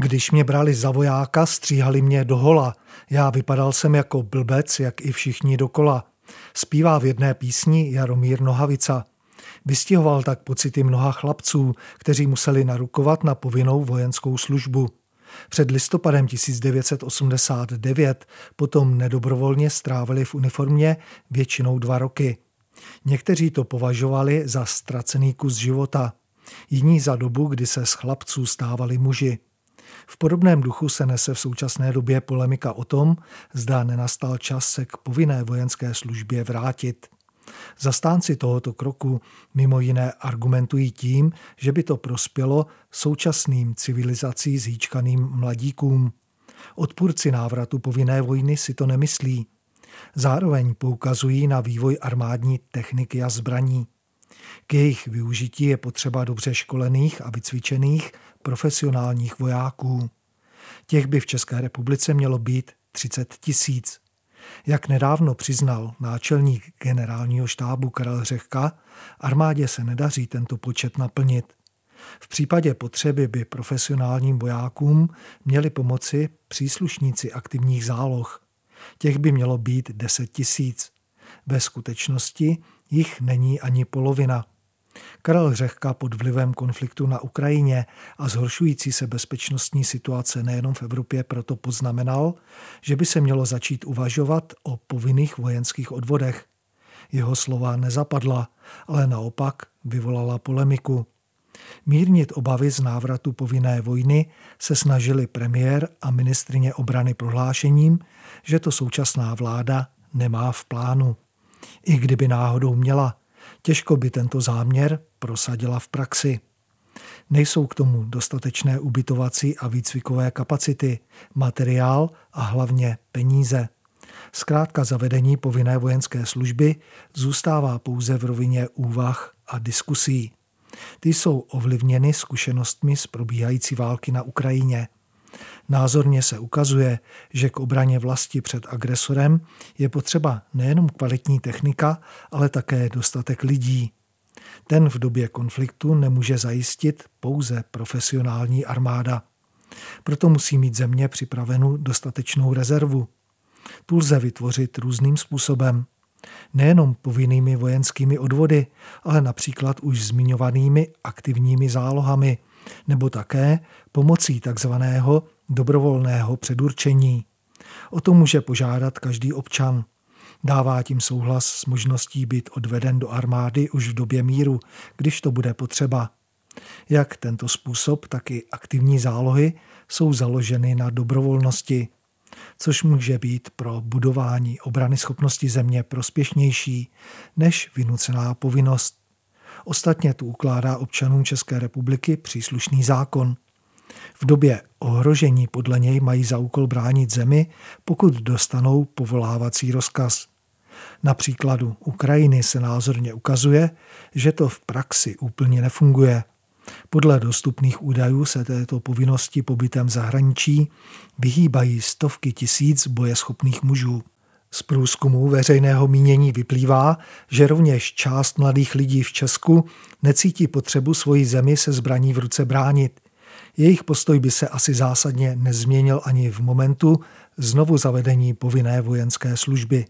Když mě brali za vojáka, stříhali mě do hola. Já vypadal jsem jako blbec, jak i všichni dokola. Zpívá v jedné písni Jaromír Nohavica. Vystihoval tak pocity mnoha chlapců, kteří museli narukovat na povinnou vojenskou službu. Před listopadem 1989 potom nedobrovolně strávili v uniformě většinou dva roky. Někteří to považovali za ztracený kus života, jiní za dobu, kdy se z chlapců stávali muži. V podobném duchu se nese v současné době polemika o tom, zda nenastal čas se k povinné vojenské službě vrátit. Zastánci tohoto kroku mimo jiné argumentují tím, že by to prospělo současným civilizací zhýčkaným mladíkům. Odpůrci návratu povinné vojny si to nemyslí. Zároveň poukazují na vývoj armádní techniky a zbraní. K jejich využití je potřeba dobře školených a vycvičených profesionálních vojáků. Těch by v České republice mělo být 30 tisíc. Jak nedávno přiznal náčelník generálního štábu Karel Řehka, armádě se nedaří tento počet naplnit. V případě potřeby by profesionálním vojákům měli pomoci příslušníci aktivních záloh. Těch by mělo být 10 tisíc. Ve skutečnosti jich není ani polovina. Karel Řehka pod vlivem konfliktu na Ukrajině a zhoršující se bezpečnostní situace nejenom v Evropě proto poznamenal, že by se mělo začít uvažovat o povinných vojenských odvodech. Jeho slova nezapadla, ale naopak vyvolala polemiku. Mírnit obavy z návratu povinné vojny se snažili premiér a ministrině obrany prohlášením, že to současná vláda nemá v plánu. I kdyby náhodou měla, Těžko by tento záměr prosadila v praxi. Nejsou k tomu dostatečné ubytovací a výcvikové kapacity, materiál a hlavně peníze. Zkrátka zavedení povinné vojenské služby zůstává pouze v rovině úvah a diskusí. Ty jsou ovlivněny zkušenostmi z probíhající války na Ukrajině. Názorně se ukazuje, že k obraně vlasti před agresorem je potřeba nejenom kvalitní technika, ale také dostatek lidí. Ten v době konfliktu nemůže zajistit pouze profesionální armáda. Proto musí mít země připravenou dostatečnou rezervu. Tu lze vytvořit různým způsobem. Nejenom povinnými vojenskými odvody, ale například už zmiňovanými aktivními zálohami, nebo také pomocí takzvaného dobrovolného předurčení. O to může požádat každý občan. Dává tím souhlas s možností být odveden do armády už v době míru, když to bude potřeba. Jak tento způsob, tak i aktivní zálohy jsou založeny na dobrovolnosti, což může být pro budování obrany schopnosti země prospěšnější než vynucená povinnost. Ostatně tu ukládá občanům České republiky příslušný zákon – v době ohrožení podle něj mají za úkol bránit zemi, pokud dostanou povolávací rozkaz. Na příkladu Ukrajiny se názorně ukazuje, že to v praxi úplně nefunguje. Podle dostupných údajů se této povinnosti pobytem v zahraničí vyhýbají stovky tisíc bojeschopných mužů. Z průzkumu veřejného mínění vyplývá, že rovněž část mladých lidí v Česku necítí potřebu svoji zemi se zbraní v ruce bránit. Jejich postoj by se asi zásadně nezměnil ani v momentu znovu zavedení povinné vojenské služby.